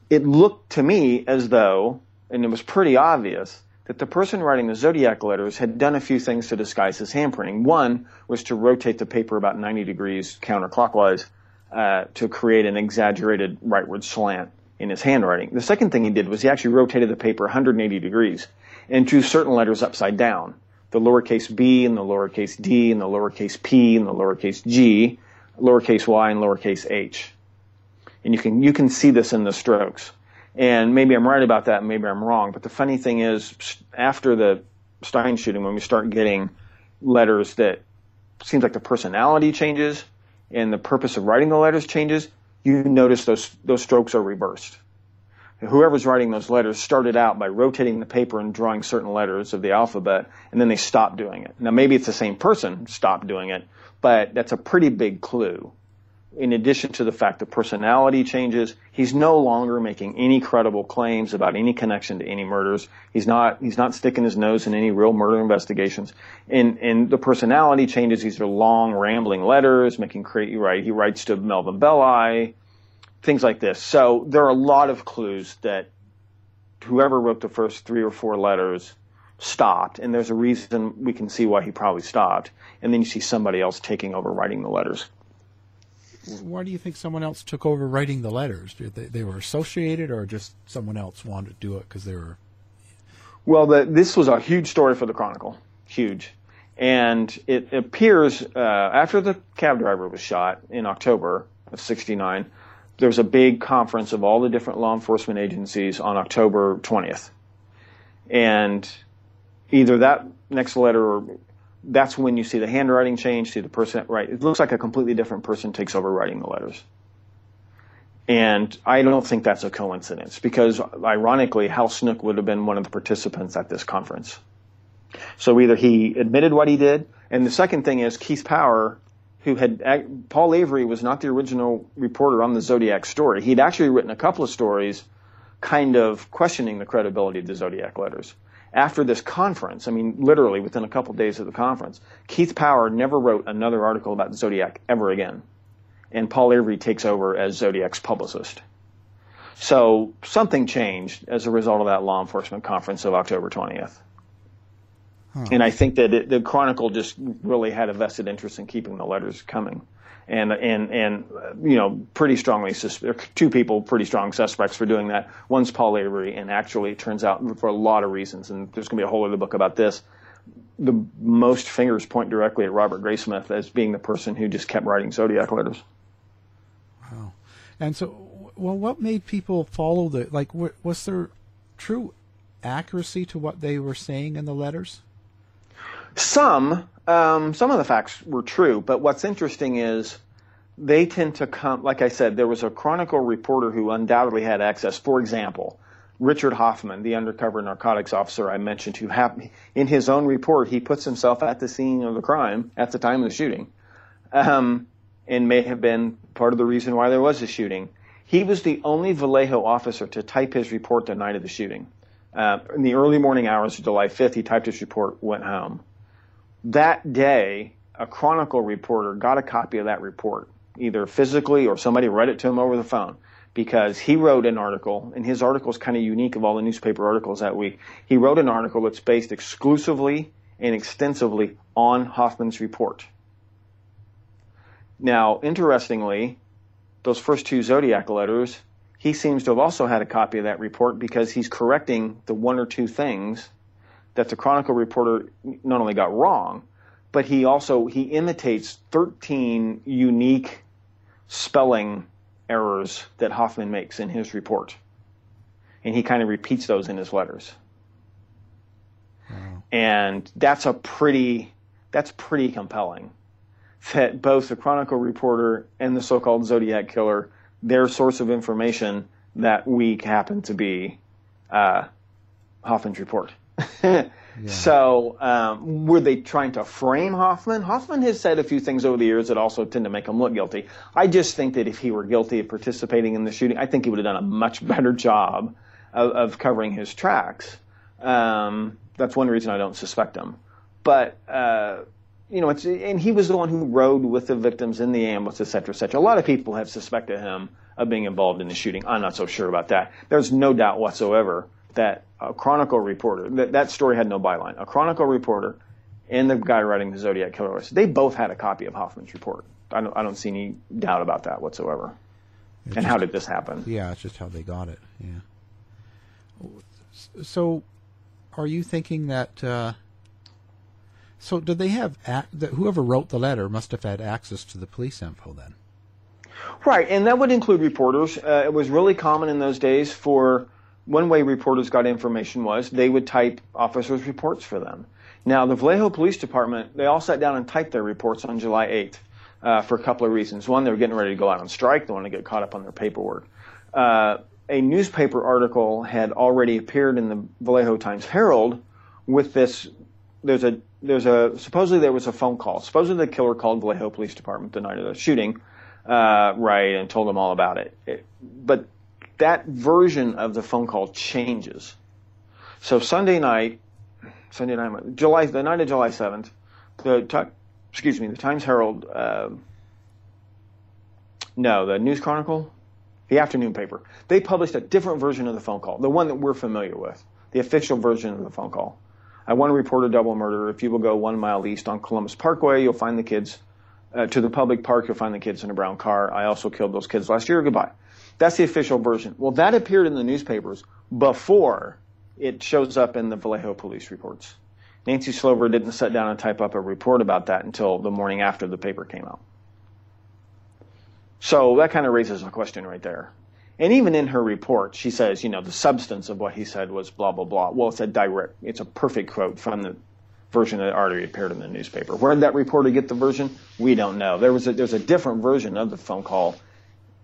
It looked to me as though, and it was pretty obvious, that the person writing the zodiac letters had done a few things to disguise his handprinting. One was to rotate the paper about 90 degrees counterclockwise uh, to create an exaggerated rightward slant in his handwriting. The second thing he did was he actually rotated the paper 180 degrees and drew certain letters upside down. The lowercase b and the lowercase d and the lowercase p and the lowercase g, lowercase y and lowercase h. And you can, you can see this in the strokes. And maybe I'm right about that, and maybe I'm wrong. But the funny thing is, after the Stine shooting, when we start getting letters that seems like the personality changes and the purpose of writing the letters changes, you notice those those strokes are reversed. Whoever's writing those letters started out by rotating the paper and drawing certain letters of the alphabet, and then they stopped doing it. Now maybe it's the same person stopped doing it, but that's a pretty big clue in addition to the fact that personality changes, he's no longer making any credible claims about any connection to any murders. He's not he's not sticking his nose in any real murder investigations. And and the personality changes. These are long, rambling letters, making crazy right. He writes to Melvin Belli, things like this. So there are a lot of clues that whoever wrote the first three or four letters stopped, and there's a reason we can see why he probably stopped. And then you see somebody else taking over writing the letters why do you think someone else took over writing the letters? They, they were associated, or just someone else wanted to do it because they were? Well, the, this was a huge story for the Chronicle, huge, and it appears uh, after the cab driver was shot in October of '69. There was a big conference of all the different law enforcement agencies on October 20th, and either that next letter or that's when you see the handwriting change, see the person, right? It looks like a completely different person takes over writing the letters. And I don't think that's a coincidence because ironically, Hal Snook would have been one of the participants at this conference. So either he admitted what he did, and the second thing is Keith Power, who had, Paul Avery was not the original reporter on the Zodiac story. He'd actually written a couple of stories kind of questioning the credibility of the Zodiac letters after this conference, I mean, literally within a couple of days of the conference, Keith Power never wrote another article about Zodiac ever again. And Paul Avery takes over as Zodiac's publicist. So something changed as a result of that law enforcement conference of October 20th. Huh. And I think that it, the Chronicle just really had a vested interest in keeping the letters coming and and and you know pretty strongly two people pretty strong suspects for doing that. One's Paul Avery, and actually it turns out for a lot of reasons, and there's going to be a whole other book about this. The most fingers point directly at Robert Graysmith as being the person who just kept writing zodiac letters. Wow, and so well, what made people follow the like? Was there true accuracy to what they were saying in the letters? Some, um, some of the facts were true, but what's interesting is they tend to come, like I said, there was a Chronicle reporter who undoubtedly had access. For example, Richard Hoffman, the undercover narcotics officer I mentioned, who happened, in his own report, he puts himself at the scene of the crime at the time of the shooting, um, and may have been part of the reason why there was a shooting. He was the only Vallejo officer to type his report the night of the shooting. Uh, in the early morning hours of July 5th, he typed his report, went home that day, a Chronicle reporter got a copy of that report, either physically or somebody read it to him over the phone, because he wrote an article, and his article is kind of unique of all the newspaper articles that week. He wrote an article that's based exclusively and extensively on Hoffman's report. Now, interestingly, those first two Zodiac letters, he seems to have also had a copy of that report because he's correcting the one or two things that the Chronicle reporter not only got wrong, but he also he imitates 13 unique spelling errors that Hoffman makes in his report. And he kind of repeats those in his letters. Wow. And that's a pretty that's pretty compelling. That both the Chronicle reporter and the so-called Zodiac killer, their source of information that week happened to be uh, Hoffman's report. *laughs* So, um, were they trying to frame Hoffman? Hoffman has said a few things over the years that also tend to make him look guilty. I just think that if he were guilty of participating in the shooting, I think he would have done a much better job of, of covering his tracks. Um, that's one reason I don't suspect him. But, uh, you know, and he was the one who rode with the victims in the ambulance, et cetera, et cetera. A lot of people have suspected him of being involved in the shooting. I'm not so sure about that. There's no doubt whatsoever that a Chronicle reporter, that, that story had no byline. A Chronicle reporter and the guy writing the Zodiac Killer list, they both had a copy of Hoffman's report. I don't, I don't see any doubt about that whatsoever. It's and just- how did this happen? Yeah, it's just how they got it. Yeah. So, are you thinking that? Uh, so, did they have that whoever wrote the letter must have had access to the police info then? Right, and that would include reporters. Uh, it was really common in those days for one way reporters got information was they would type officers' reports for them. Now, the Vallejo Police Department, they all sat down and typed their reports on July 8th uh, for a couple of reasons. One, they were getting ready to go out on strike. They wanted to get caught up on their paperwork. Uh, a newspaper article had already appeared in the Vallejo Times Herald with this. There's a there's a supposedly there was a phone call. Supposedly the killer called Vallejo Police Department the night of the shooting, uh, right, and told them all about it. it. But that version of the phone call changes. So Sunday night, Sunday night, July, the night of July seventh, the excuse me, the Times Herald, uh, no, the News Chronicle, the afternoon paper, they published a different version of the phone call, the one that we're familiar with, the official version of the phone call. I want to report a double murder. If you will go one mile east on Columbus Parkway, you'll find the kids. Uh, to the public park, you'll find the kids in a brown car. I also killed those kids last year. Goodbye. That's the official version. Well, that appeared in the newspapers before it shows up in the Vallejo police reports. Nancy Slover didn't sit down and type up a report about that until the morning after the paper came out. So that kind of raises a question right there. And even in her report, she says, you know, the substance of what he said was blah, blah, blah. Well, it's a direct, it's a perfect quote from the version that already appeared in the newspaper. Where did that reporter get the version? We don't know. There was a, there's a different version of the phone call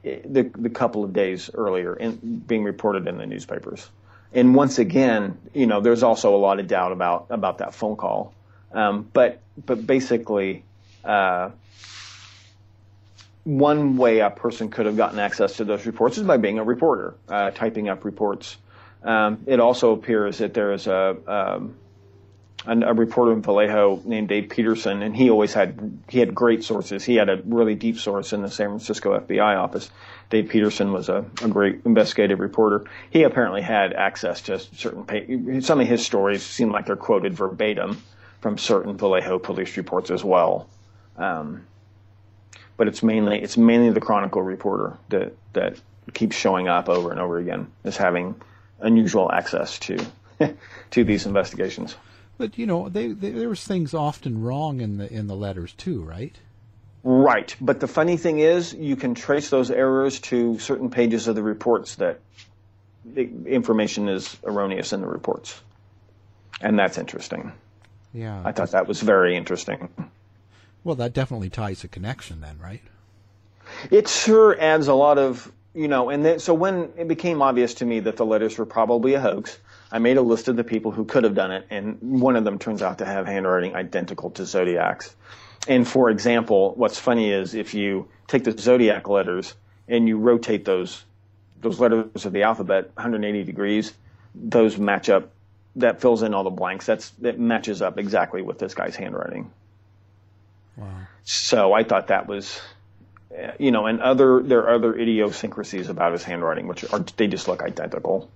the, the couple of days earlier in, being reported in the newspapers. And once again, you know, there's also a lot of doubt about, about that phone call. Um, but, but basically, uh, one way a person could have gotten access to those reports is by being a reporter, uh, typing up reports. Um, it also appears that there is a, um, a, reporter in Vallejo named Dave Peterson, and he always had he had great sources. He had a really deep source in the San Francisco FBI office. Dave Peterson was a, a great investigative reporter. He apparently had access to certain some of his stories seem like they're quoted verbatim from certain Vallejo police reports as well. Um, but it's mainly it's mainly the Chronicle reporter that that keeps showing up over and over again as having unusual access to *laughs* to these investigations. But you know, they, they, there was things often wrong in the in the letters too, right? Right, but the funny thing is, you can trace those errors to certain pages of the reports that the information is erroneous in the reports, and that's interesting. Yeah. I thought that was very interesting. Well, that definitely ties a connection then, right? It sure adds a lot of, you know, and then, so when it became obvious to me that the letters were probably a hoax, I made a list of the people who could have done it, and one of them turns out to have handwriting identical to Zodiac's. And for example, what's funny is if you take the Zodiac letters and you rotate those those letters of the alphabet 180 degrees, those match up. That fills in all the blanks. That's that matches up exactly with this guy's handwriting. Wow. So I thought that was, you know, and other there are other idiosyncrasies about his handwriting, which are they just look identical.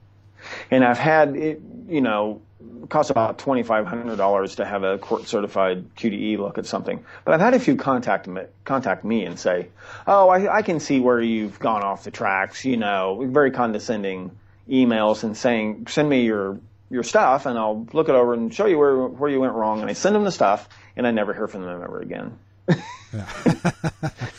And I've had it, you know, it costs about twenty five hundred dollars to have a court certified QDE look at something. But I've had a few contact me, contact me and say, "Oh, I, I can see where you've gone off the tracks." You know, very condescending emails and saying, "Send me your your stuff, and I'll look it over and show you where where you went wrong." And I send them the stuff, and I never hear from them ever again. *laughs*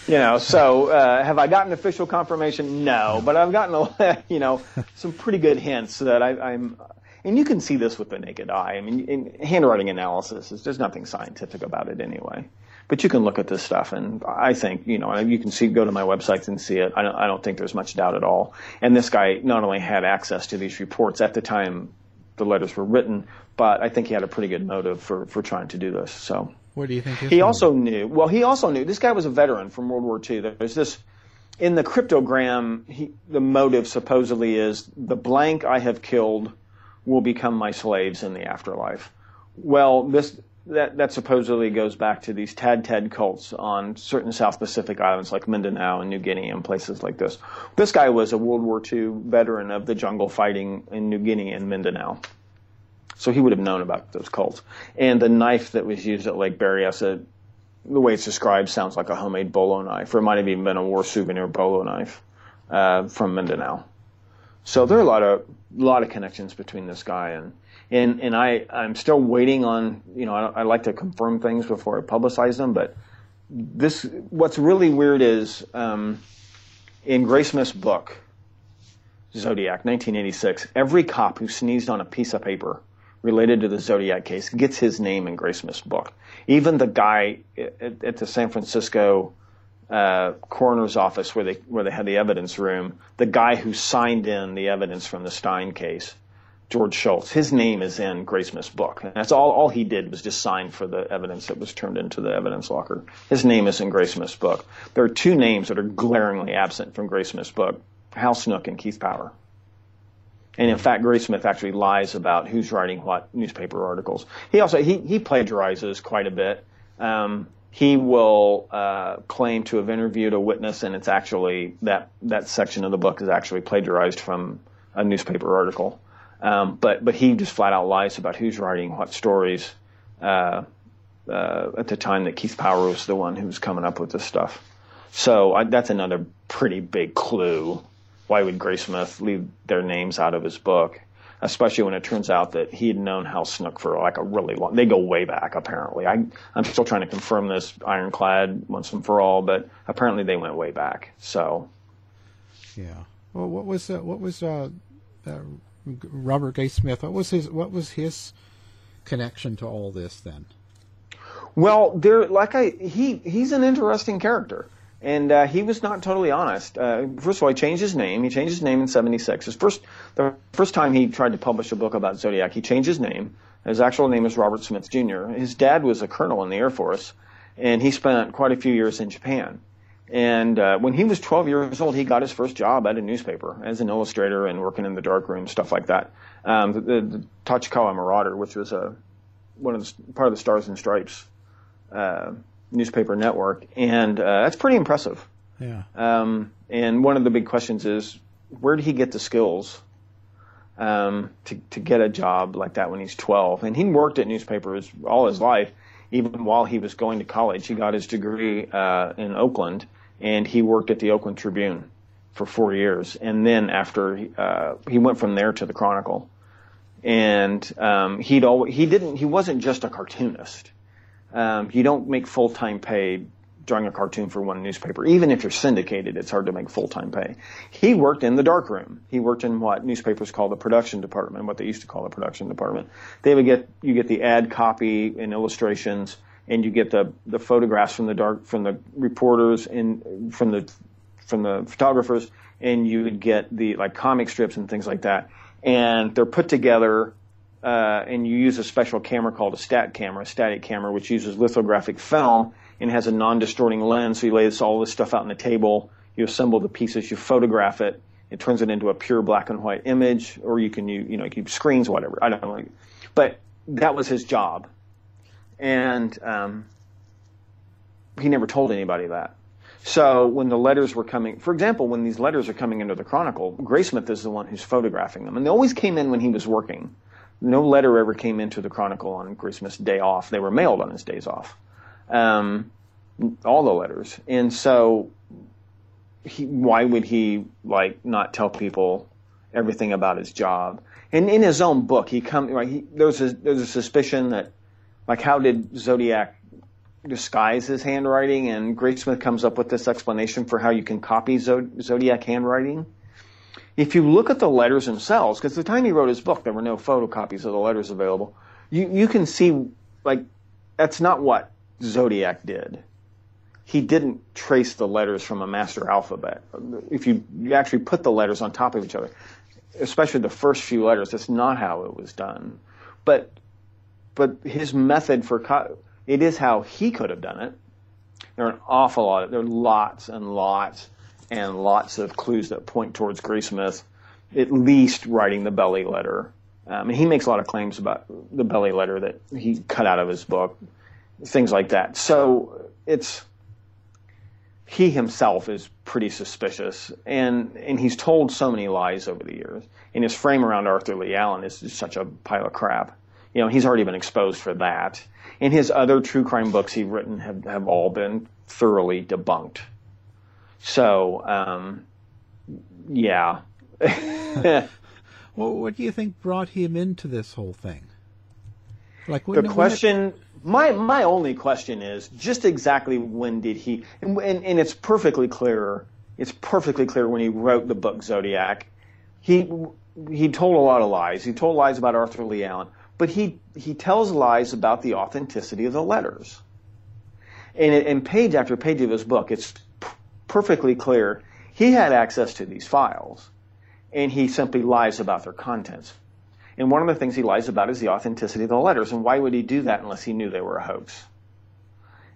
you know, so uh, have I gotten official confirmation? No, but I've gotten a, *laughs* you know some pretty good hints that I, I'm, and you can see this with the naked eye. I mean, in handwriting analysis is there's nothing scientific about it anyway. But you can look at this stuff, and I think you know you can see go to my websites and see it. I don't, I don't think there's much doubt at all. And this guy not only had access to these reports at the time the letters were written, but I think he had a pretty good motive for, for trying to do this. So What do you think? he also knew. Well, he also knew. This guy was a veteran from World War II. There's this in the cryptogram. He, the motive supposedly is the blank I have killed will become my slaves in the afterlife. Well, this that that supposedly goes back to these Tad Ted cults on certain South Pacific islands like Mindanao and New Guinea and places like this. This guy was a World War II veteran of the jungle fighting in New Guinea and Mindanao. So he would have known about those cults. And the knife that was used at Lake Berryessa, the way it's described, sounds like a homemade bolo knife, or it might have even been a war souvenir bolo knife uh, from Mindanao. So there are a lot of lot of connections between this guy and and and I I'm still waiting on you know I, I like to confirm things before I publicize them, but this what's really weird is um, in Graysmith's book Zodiac 1986, every cop who sneezed on a piece of paper related to the Zodiac case gets his name in Graysmith's book. Even the guy at, at the San Francisco uh, coroner's office where they where they had the evidence room, the guy who signed in the evidence from the Stine case, George Schultz, his name is in Graysmith's book. And that's all all he did was just sign for the evidence that was turned into the evidence locker. His name is in Graysmith's book. There are two names that are glaringly absent from Graysmith's book: Hal Snook and Keith Power. And in fact, Graysmith actually lies about who's writing what newspaper articles. He also he he plagiarizes quite a bit. Um, he will uh, claim to have interviewed a witness, and it's actually that that section of the book is actually plagiarized from a newspaper article. Um, but but he just flat out lies about who's writing what stories uh, uh, at the time that Keith Power was the one who was coming up with this stuff. So I, that's another pretty big clue. Why would Graysmith leave their names out of his book? Especially when it turns out that he had known Hal Snook for like a really long. They go way back, apparently. I, I'm still trying to confirm this ironclad once and for all, but apparently they went way back. So Yeah. Well, what was uh, what was uh, uh, Robert Graysmith? What was his what was his connection to all this then? Well, there, like I, he he's an interesting character, and uh, he was not totally honest. Uh, first of all, he changed his name. He changed his name in '76. His first, the first time he tried to publish a book about Zodiac, he changed his name. His actual name is Robert Smith Jr. His dad was a colonel in the Air Force, and he spent quite a few years in Japan. And uh, when he was 12 years old, he got his first job at a newspaper as an illustrator and working in the darkroom, stuff like that. Um, the, the, the Tachikawa Marauder, which was a one of the part of the Stars and Stripes uh, newspaper network, and uh, that's pretty impressive. Yeah. Um, and one of the big questions is, where did he get the skills um, to to get a job like that when he's 12? And he worked at newspapers all his life, even while he was going to college. He got his degree uh, in Oakland, and he worked at the Oakland Tribune for four years. And then after uh, he went from there to the Chronicle, and um, he'd always, he didn't he wasn't just a cartoonist. Um, you don't make full time pay drawing a cartoon for one newspaper. Even if you're syndicated, it's hard to make full time pay. He worked in the darkroom. He worked in what newspapers call the production department, what they used to call the production department. They would get you get the ad copy and illustrations, and you get the the photographs from the dark from the reporters and from the from the photographers, and you would get the like comic strips and things like that. And they're put together uh, and you use a special camera called a stat camera, a static camera, which uses lithographic film and has a non-distorting lens. So you lay this, all this stuff out on the table, you assemble the pieces, you photograph it, it turns it into a pure black and white image, or you can you you know keep screens, whatever. I don't know, but that was his job, and um, he never told anybody that. So when the letters were coming, for example, when these letters are coming into the Chronicle, Graysmith is the one who's photographing them, and they always came in when he was working. No letter ever came into the Chronicle on Christmas day off. They were mailed on his days off. Um, all the letters, and so he, why would he like not tell people everything about his job? And in his own book, he come like he, there's a there's a suspicion that like how did Zodiac disguise his handwriting? And Graysmith comes up with this explanation for how you can copy Zodiac handwriting. If you look at the letters themselves, because the time he wrote his book, there were no photocopies of the letters available. You you can see like that's not what Zodiac did. He didn't trace the letters from a master alphabet. If you, you actually put the letters on top of each other, especially the first few letters, that's not how it was done. But but his method for co- it is how he could have done it. There are an awful lot. Of, there are lots and lots and lots of clues that point towards Graysmith, at least writing the Belli letter. Um, and he makes a lot of claims about the Belli letter that he cut out of his book, things like that. So it's he himself is pretty suspicious, and and he's told so many lies over the years. And his frame around Arthur Leigh Allen is just such a pile of crap. You know, he's already been exposed for that. And his other true crime books he's written have, have all been thoroughly debunked. So, um, yeah. well, what do you think brought him into this whole thing? Like the question, my my only question is just exactly when did he? And, and, and it's perfectly clear. It's perfectly clear when he wrote the book Zodiac. He he told a lot of lies. He told lies about Arthur Leigh Allen, but he he tells lies about the authenticity of the letters. And in page after page of his book, it's perfectly clear he had access to these files, and he simply lies about their contents. And one of the things he lies about is the authenticity of the letters. And why would he do that unless he knew they were a hoax?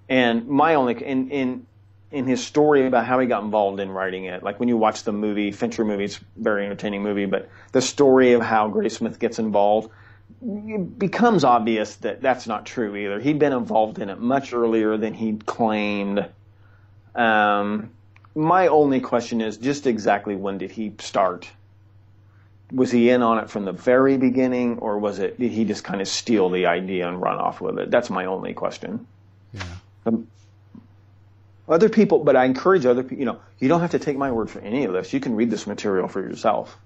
And my only in in in his story about how he got involved in writing it, like when you watch the movie Fincher movie, it's a very entertaining movie, but the story of how Graysmith gets involved it becomes obvious that that's not true either. He'd been involved in it much earlier than he'd claimed. Um, my only question is just exactly when did he start? was he in on it from the very beginning, or was it did he just kind of steal the idea and run off with it? That's my only question. Yeah. Um, other people, but I encourage other people. You know, you don't have to take my word for any of this. You can read this material for yourself.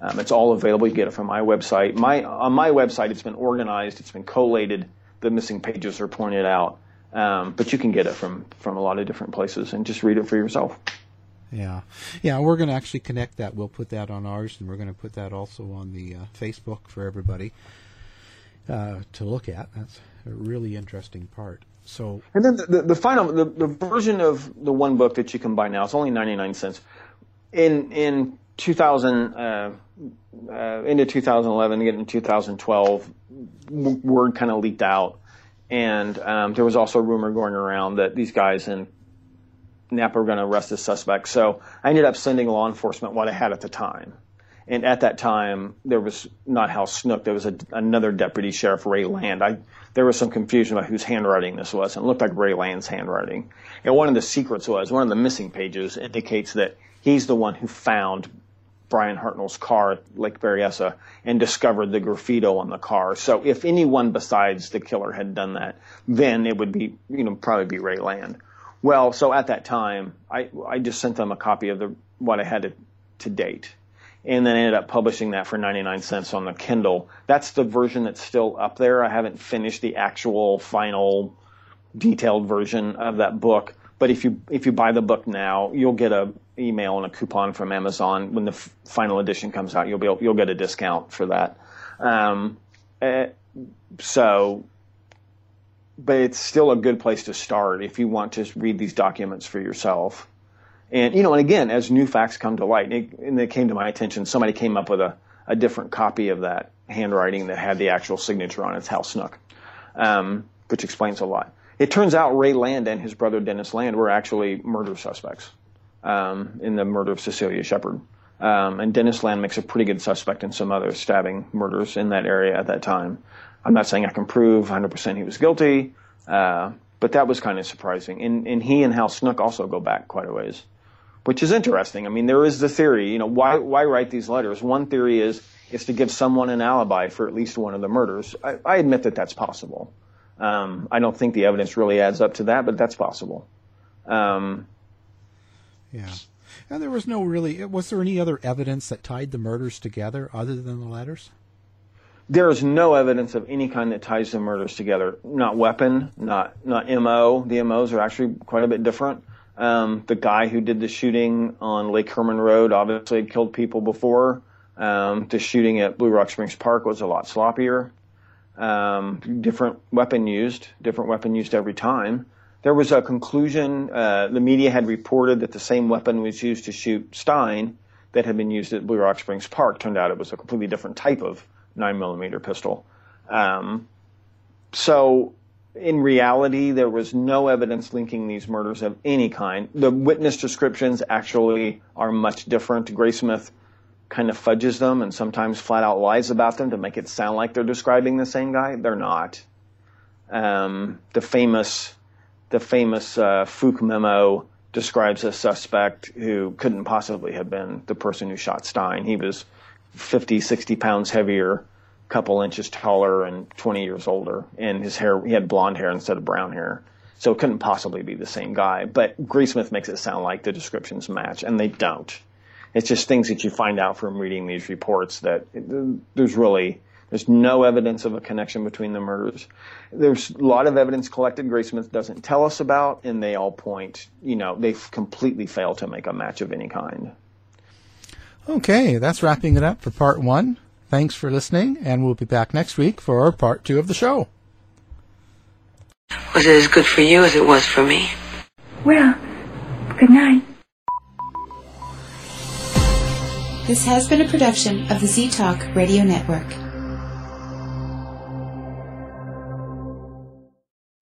Um, it's all available. You get it from my website. My on my website, it's been organized. It's been collated. The missing pages are pointed out. Um, but you can get it from from a lot of different places and just read it for yourself. Yeah, yeah, we're going to actually connect that. We'll put that on ours, and we're going to put that also on the uh, Facebook for everybody uh, to look at. That's a really interesting part. So, and then the, the, the final the, the version of the one book that you can buy now it's only ninety nine cents. In in 2000 uh, uh, into 2011, getting 2012, word kind of leaked out, and um, there was also a rumor going around that these guys in Napa were going to arrest the suspect. So I ended up sending law enforcement what I had at the time. And at that time, there was not Hal Snook. There was a, another deputy sheriff, Ray Land. I, there was some confusion about whose handwriting this was, and it looked like Ray Land's handwriting. And one of the secrets was one of the missing pages indicates that he's the one who found Bryan Hartnell's car at Lake Berryessa and discovered the graffito on the car. So if anyone besides the killer had done that, then it would be, you know, probably be Ray Land. Well, so at that time, I, I just sent them a copy of the what I had to, to date, and then ended up publishing that for 99 cents on the Kindle. That's the version that's still up there. I haven't finished the actual final detailed version of that book. But if you if you buy the book now, you'll get a email and a coupon from Amazon when the f- final edition comes out. You'll be able, you'll get a discount for that. Um, uh, so but it's still a good place to start if you want to read these documents for yourself. And you know, and again, as new facts come to light, and it came to my attention, somebody came up with a, a different copy of that handwriting that had the actual signature on it, it's Hal Snook, um, which explains a lot. It turns out Ray Land and his brother Dennis Land were actually murder suspects um, in the murder of Cecilia Shepard. Um, and Dennis Land makes a pretty good suspect in some other stabbing murders in that area at that time. I'm not saying I can prove 100% he was guilty, uh, but that was kind of surprising. And, and he and Hal Snook also go back quite a ways, which is interesting. I mean, there is the theory, you know, why, why write these letters? One theory is, is to give someone an alibi for at least one of the murders. I, I admit that that's possible. Um, I don't think the evidence really adds up to that, but that's possible. Um, yeah. And there was no really, was there any other evidence that tied the murders together other than the letters? there is no evidence of any kind that ties the murders together. Not weapon, not not MO. The MOs are actually quite a bit different. Um, the guy who did the shooting on Lake Herman Road obviously had killed people before. Um, the shooting at Blue Rock Springs Park was a lot sloppier. Um, different weapon used, different weapon used every time. There was a conclusion. Uh, the media had reported that the same weapon was used to shoot Stine that had been used at Blue Rock Springs Park. Turned out it was a completely different type of 9 millimeter pistol. Um, so in reality, there was no evidence linking these murders of any kind. The witness descriptions actually are much different. Graysmith kind of fudges them and sometimes flat out lies about them to make it sound like they're describing the same guy. They're not. Um, the famous, the famous uh, Fouke memo describes a suspect who couldn't possibly have been the person who shot Stine. He was 50, 60 pounds heavier couple inches taller and 20 years older, and his hair he had blonde hair instead of brown hair. So it couldn't possibly be the same guy. But Graysmith makes it sound like the descriptions match, and they don't. It's just things that you find out from reading these reports that there's really there's no evidence of a connection between the murders. There's a lot of evidence collected Graysmith doesn't tell us about, and they all point, you know, they've completely failed to make a match of any kind. Okay, that's wrapping it up for part one. Thanks for listening, and we'll be back next week for part two of the show. Was it as good for you as it was for me? Well, good night. This has been a production of the Z Talk Radio Network.